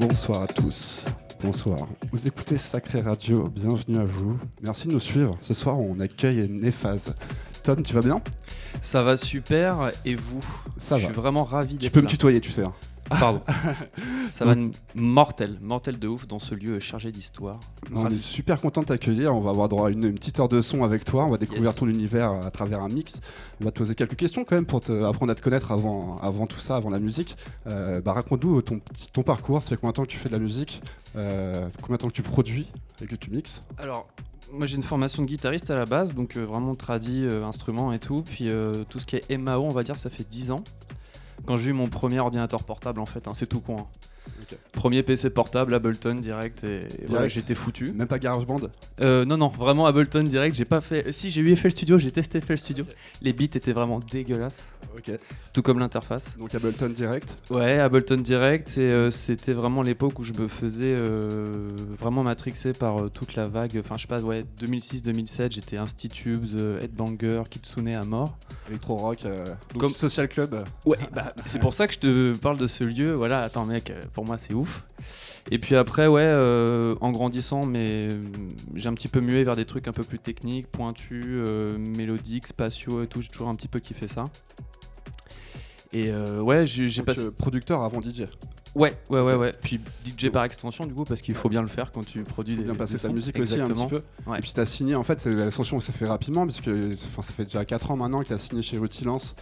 Bonsoir à tous. Bonsoir. Vous écoutez Sacré Radio, bienvenue à vous. Merci de nous suivre. Ce soir, on accueille Néphase. Tom, tu vas bien? Ça va super, et vous? Ça Je va. suis vraiment ravi Tu d'être peux me tutoyer, tu sais. hein. Pardon. Ça va n- mortel, mortel de ouf dans ce lieu chargé d'histoire. On Ravi. est super content de t'accueillir. On va avoir droit à une, une petite heure de son avec toi. On va découvrir Yes. ton univers à travers un mix. On va te poser quelques questions quand même pour te apprendre à te connaître avant, avant tout ça, avant la musique. Euh, bah, Raconte-nous ton, petit- ton parcours. Ça fait combien de temps que tu fais de la musique? Euh, Combien de temps que tu produis et que tu mixes? Alors, moi j'ai une formation de guitariste à la base, donc euh, vraiment tradi, euh, instrument et tout. Puis euh, tout ce qui est MAO, on va dire, ça fait 10 ans. Quand j'ai eu mon premier ordinateur portable, en fait, hein, c'est tout con. hein. Premier PC portable, Ableton direct, et, voilà, j'étais foutu. Même pas GarageBand Euh, non, non, vraiment Ableton direct, j'ai pas fait. Si, j'ai eu FL Studio, j'ai testé FL Studio. Les beats étaient vraiment dégueulasses, Ok. tout comme l'interface. Donc Ableton direct. Ouais, Ableton Direct, et euh, c'était vraiment l'époque où je me faisais euh, vraiment matrixer par euh, toute la vague. Enfin, je sais pas, ouais, 2006-2007, j'étais Institubes, Headbanger, Kitsune à mort. Electro Rock. donc Comme- Social Club. Ouais, bah, c'est pour ça que je te parle de ce lieu. Voilà, attends, mec, pour moi, c'est ouf. Et puis après, ouais, euh, en grandissant, mais j'ai un petit peu mué vers des trucs un peu plus techniques, pointus, euh, mélodiques, spatiaux et tout. J'ai toujours un petit peu kiffé ça. Et euh, ouais, j'ai passé. producteur avant DJ. Ouais, ouais, ouais, ouais. Puis DJ par extension, du coup, parce qu'il faut bien le faire quand tu produis Faut des. bien passer des ta sons. musique aussi un petit peu. Ouais. Et puis tu as signé, en fait, l'ascension s'est fait rapidement, puisque enfin, ça fait déjà 4 ans maintenant que tu as signé chez Rutilance.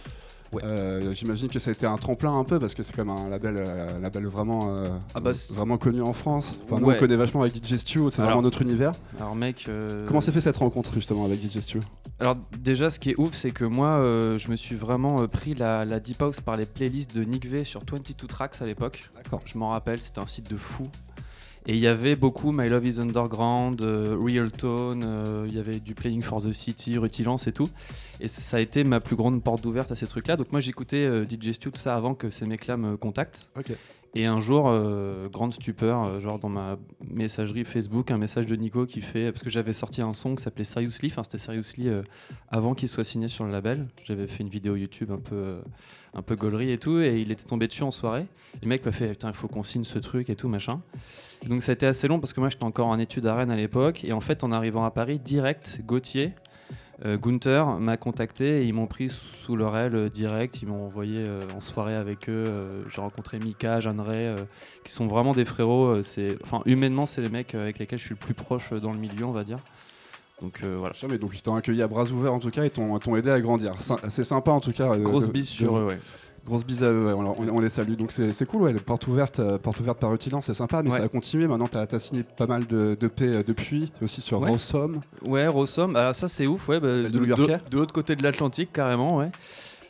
Ouais. Euh, J'imagine que ça a été un tremplin un peu, parce que c'est comme un label, euh, un label vraiment, euh, Ah bah, vraiment connu en France. Enfin, nous, on connaît vachement avec DJ Stu, c'est vraiment notre univers. Alors, mec. euh, Comment s'est fait cette rencontre justement avec DJ Stu? Alors, déjà, ce qui est ouf, c'est que moi, je me suis vraiment pris la, la Deep House par les playlists de Nick V sur 22 Tracks à l'époque. D'accord. Je m'en rappelle, c'était un site de fou. Et il y avait beaucoup My Love is Underground, euh, Real Tone, euh, il y avait du Playing for the City, Rutilance et tout. Et ça a été ma plus grande porte d'ouverte à ces trucs-là. Donc moi j'écoutais euh, DJ Stu, tout ça avant que ces mecs-là me contactent. Et un jour, euh, grande stupeur, euh, genre dans ma messagerie Facebook, un message de Nico qui fait. Parce que j'avais sorti un son qui s'appelait Seriously, enfin c'était Seriously euh, avant qu'il soit signé sur le label. J'avais fait une vidéo YouTube un peu, un peu gaulerie et tout, et il était tombé dessus en soirée. Le mec m'a fait Putain, il faut qu'on signe ce truc et tout, machin. Donc ça a été assez long parce que moi j'étais encore en études à Rennes à l'époque, et en fait en arrivant à Paris, direct, Gauthier. Euh, Gunther m'a contacté et ils m'ont pris sous leur aile euh, direct. Ils m'ont envoyé euh, en soirée avec eux. J'ai rencontré Mika, Jeanne Ray, qui sont vraiment des frérots. c'est, enfin, humainement, c'est les mecs avec lesquels je suis le plus proche dans le milieu, on va dire. Donc euh, voilà. Jamais, donc ils t'ont accueilli à bras ouverts en tout cas et t'ont aidé à grandir. C'est sympa en tout cas. Grosse bise sur eux, ouais. Grosse bise à eux, ouais, on, les salue. Donc c'est cool, ouais, porte ouverte, euh, porte ouverte par Rutilance, c'est sympa, mais Ouais. ça a continué. Maintenant, tu as, signé pas mal de, de P euh, depuis, aussi sur Ouais. Rawsome. Ouais, Rossom, alors ça c'est ouf, ouais. bah, de- de l'autre côté de l'Atlantique, carrément, ouais.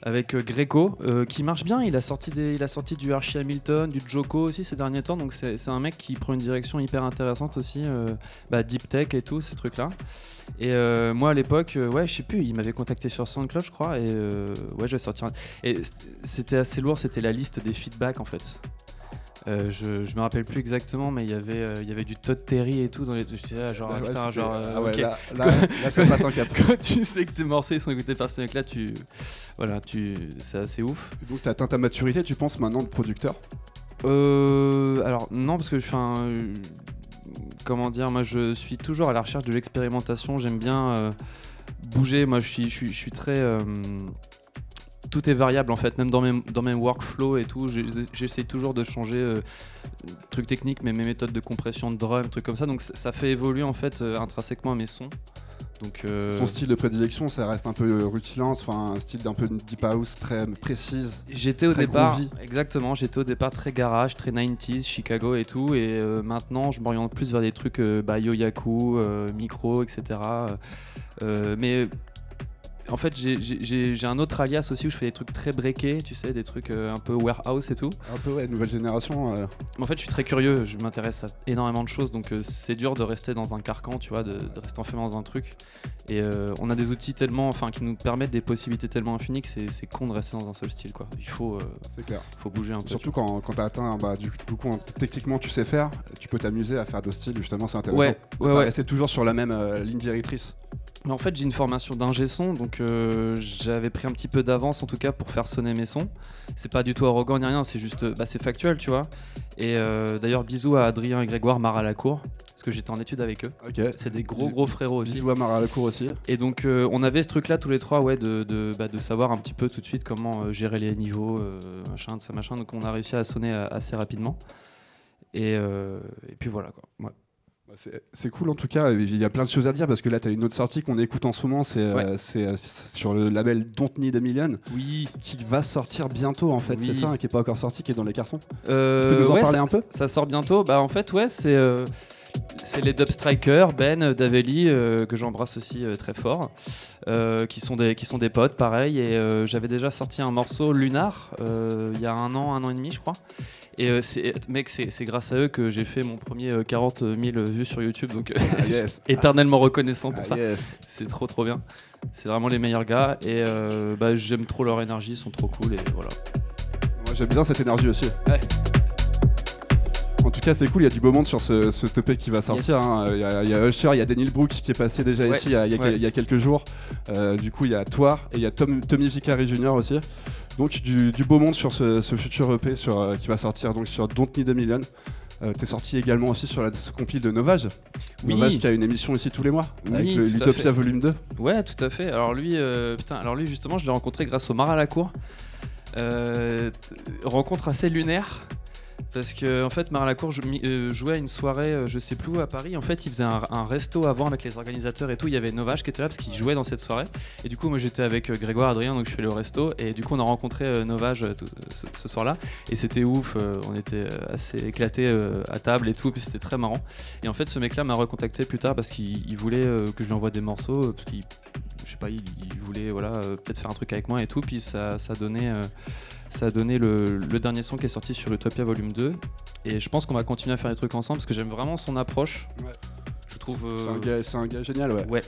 Avec euh, Greco, euh, qui marche bien. Il a sorti, des, il a sorti du Archie Hamilton, du Joko aussi ces derniers temps. Donc c'est un mec qui prend une direction hyper intéressante aussi. euh, bah, deep tech et tout, ces trucs-là. Et moi à l'époque, ouais, je sais plus, il m'avait contacté sur SoundCloud, je crois. Et ouais, j'ai sorti un. Et c'était assez lourd, c'était la liste des feedbacks en fait. Euh, je, je me rappelle plus exactement, mais il y avait, euh, il y avait du Todd Terry et tout dans les. J'étais là, genre, Ah ouais, putain, genre. euh, ah ouais, ok. là, là- là, ça passe un cap. Quand tu sais que tes morceaux ils sont écoutés par ce mec-là, tu. Voilà, tu. C'est assez ouf. Donc tu atteint ta maturité, tu penses maintenant de producteur? Euh. Alors, non, parce que je fais un. Comment dire Moi, je suis toujours à la recherche de l'expérimentation. J'aime bien euh, bouger. Moi, je suis, je suis, je suis très. Tout est variable en fait, même dans mes, dans mes workflows et tout. J'essaie toujours de changer euh, trucs techniques, mais mes méthodes de compression de drum, trucs comme ça. Donc ça, fait évoluer en fait euh, intrinsèquement mes sons. Donc, euh, Ton style de prédilection, ça reste un peu Rutilance, enfin un style d'un peu de deep house très précise. J'étais au départ, groovy. exactement, j'étais au départ très garage, très 90s, Chicago et tout, et euh, maintenant je m'oriente plus vers des trucs euh, bah, Yoyaku, micro, etc. Mais en fait, j'ai- un autre alias aussi où je fais des trucs très breakés, tu sais, des trucs euh, un peu warehouse et tout. Un peu, ouais, nouvelle génération. euh, En fait, je suis très curieux, je m'intéresse à énormément de choses, donc euh, c'est dur de rester dans un carcan, tu vois, de, de rester enfermé dans un truc. Et on a des outils tellement, enfin, qui nous permettent des possibilités tellement infinies que c'est con de rester dans un seul style, quoi. Il faut, clair. faut bouger un peu. Surtout quand, quand tu as atteint, bah, du, du coup, techniquement tu sais faire, tu peux t'amuser à faire d'autres styles, justement, c'est intéressant. Ouais, ouais, ouais. rester toujours sur la même ligne directrice. Mais en fait, j'ai une formation d'ingé son, donc euh, j'avais pris un petit peu d'avance en tout cas pour faire sonner mes sons. C'est pas du tout arrogant ni rien, c'est juste, bah, c'est factuel, tu vois. Et euh, d'ailleurs, bisous à Adrien et Grégoire Mar à la cour, parce que j'étais en étude avec eux. C'est des gros Bisous- gros frérots aussi. Bisous à Mara à la cour aussi. Et donc euh, on avait ce truc là tous les trois ouais de, de, bah, de savoir un petit peu tout de suite comment gérer les niveaux, machin, de ça machin. Donc on a réussi à sonner assez rapidement. Et, et puis voilà quoi. Ouais. Bah, C'est cool en tout cas, il y a plein de choses à dire parce que là tu as une autre sortie qu'on écoute en ce moment, c'est euh, Ouais. euh, c'est sur le label Don't Need a Million Oui. qui va sortir bientôt en fait, Oui. c'est ça, hein, qui est pas encore sorti, qui est dans les cartons. Euh, Tu peux nous en ouais, parler ça, un peu? Ça sort bientôt. Bah en fait ouais c'est euh, c'est les Dubstrikers, Ben, euh, Daveli, euh, que j'embrasse aussi euh, très fort, euh, qui, sont des, qui sont des potes, pareil. Et euh, j'avais déjà sorti un morceau Lunar euh, il y a un an, un an et demi, je crois. Et euh, mec, c'est, grâce à eux que j'ai fait mon premier euh, 40 000 vues sur YouTube. Donc, euh, Ah, yes. éternellement reconnaissant pour Ah, ça. yes. C'est trop, trop bien. C'est vraiment les meilleurs gars. Et euh, bah, j'aime trop leur énergie, ils sont trop cool. Et voilà. Moi j'aime bien cette énergie aussi. Ouais. En tout cas, c'est cool, il y a du beau monde sur ce, ce TP qui va sortir. Yes. hein. Il y, a- il y a Usher, il y a Daniel Brooks qui est passé déjà Ouais. ici il y a, il y a- Ouais. il y a quelques jours. Euh, du coup, il y a toi et il y a Tom, Tommy Vicari Jr. aussi. Donc, du, du beau monde sur ce, ce futur EP sur, euh, qui va sortir donc, sur Don't Need a Million. Euh, T'es sorti également aussi sur la compil de Novage. Oui. Novage qui a une émission ici tous les mois avec Oui, à l'Utopia. Volume 2. Ouais, tout à fait. Alors lui, euh, putain, alors lui justement, je l'ai rencontré grâce au Mar à la cour. Euh, rencontre assez lunaire. Parce que en fait, Mar à la cour je, mi- euh, jouait à une soirée, euh, je sais plus où, à Paris. En fait, il faisait un, un resto avant avec les organisateurs et tout. Il y avait Novage qui était là parce qu'il jouait dans cette soirée. Et du coup, moi j'étais avec euh, Grégoire, Adrien, donc je fais le resto. Et du coup, on a rencontré Novage ce, soir-là. Et c'était ouf. on était assez éclatés à table et tout. Puis c'était très marrant. Et en fait, ce mec-là m'a recontacté plus tard parce qu'il il voulait que je lui envoie des morceaux. Parce qu'il, je sais pas, il, voulait voilà, peut-être faire un truc avec moi et tout. Puis ça, ça euh, ça a donné le, le dernier son qui est sorti sur Utopia Volume 2. Et je pense qu'on va continuer à faire des trucs ensemble parce que j'aime vraiment son approche. Ouais. Je trouve. C'est un, euh, un gars génial, ouais. Ouais.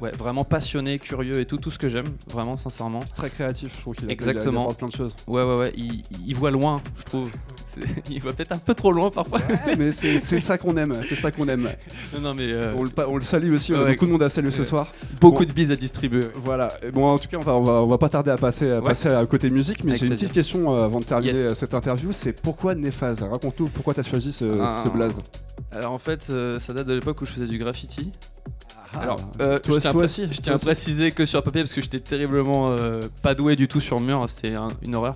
Ouais, vraiment passionné, curieux et tout, tout ce que j'aime, vraiment sincèrement. Très créatif, je trouve qu'il a- il a- il Exactement. apporte plein de choses. Ouais, ouais, ouais, il, il voit loin, je trouve. Il voit peut-être un peu trop loin parfois. Mais c'est ça qu'on aime, c'est ça qu'on aime. non, non, mais euh, On le, on le salue aussi, on a beaucoup de monde à saluer ce soir. beaucoup bon. de bises à distribuer. Voilà, Et bon en tout cas on va, on va, on va pas tarder à passer, à passer à côté musique, mais j'ai une petite question euh, avant de terminer Yes. euh, cette interview, c'est pourquoi Néphase Raconte-nous pourquoi tu as choisi ce, Ah. ce blaze. Alors en fait, ça date de l'époque où je faisais du graffiti. Alors, Ah. euh, toi, je tiens, à toi pré- aussi, je toi tiens à aussi. préciser que sur papier parce que j'étais terriblement euh, pas doué du tout sur mur, hein, c'était un- une horreur.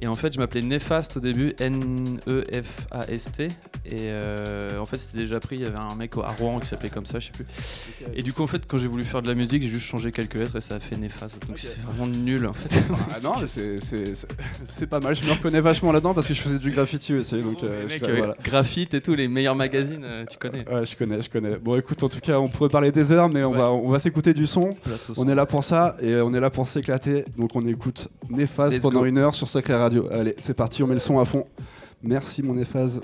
Et en fait, je m'appelais Néfaste au début, N-E-F-A-S-T. Et euh, en fait, c'était déjà pris, il y avait un mec à Rouen qui s'appelait comme ça, je sais plus. Et du coup, en fait, quand j'ai voulu faire de la musique, j'ai juste changé quelques lettres et ça a fait Néfaste. Donc c'est vraiment nul en fait. Ah non, c'est- pas mal, je me reconnais vachement là-dedans parce que je faisais du graffiti aussi, donc Oh, euh, mecs, euh, voilà. Graphite et tout, les meilleurs magazines, tu connais. Ouais, je connais, je connais. Bon, écoute, en tout cas, on pourrait parler des heures, mais on Ouais. va, on va s'écouter du son. On son. est là pour ça et on est là pour s'éclater. Donc on écoute Néphase Let's pendant go. une heure sur Sacré Allez, c'est parti, on met le son à fond. Merci mon Néphase.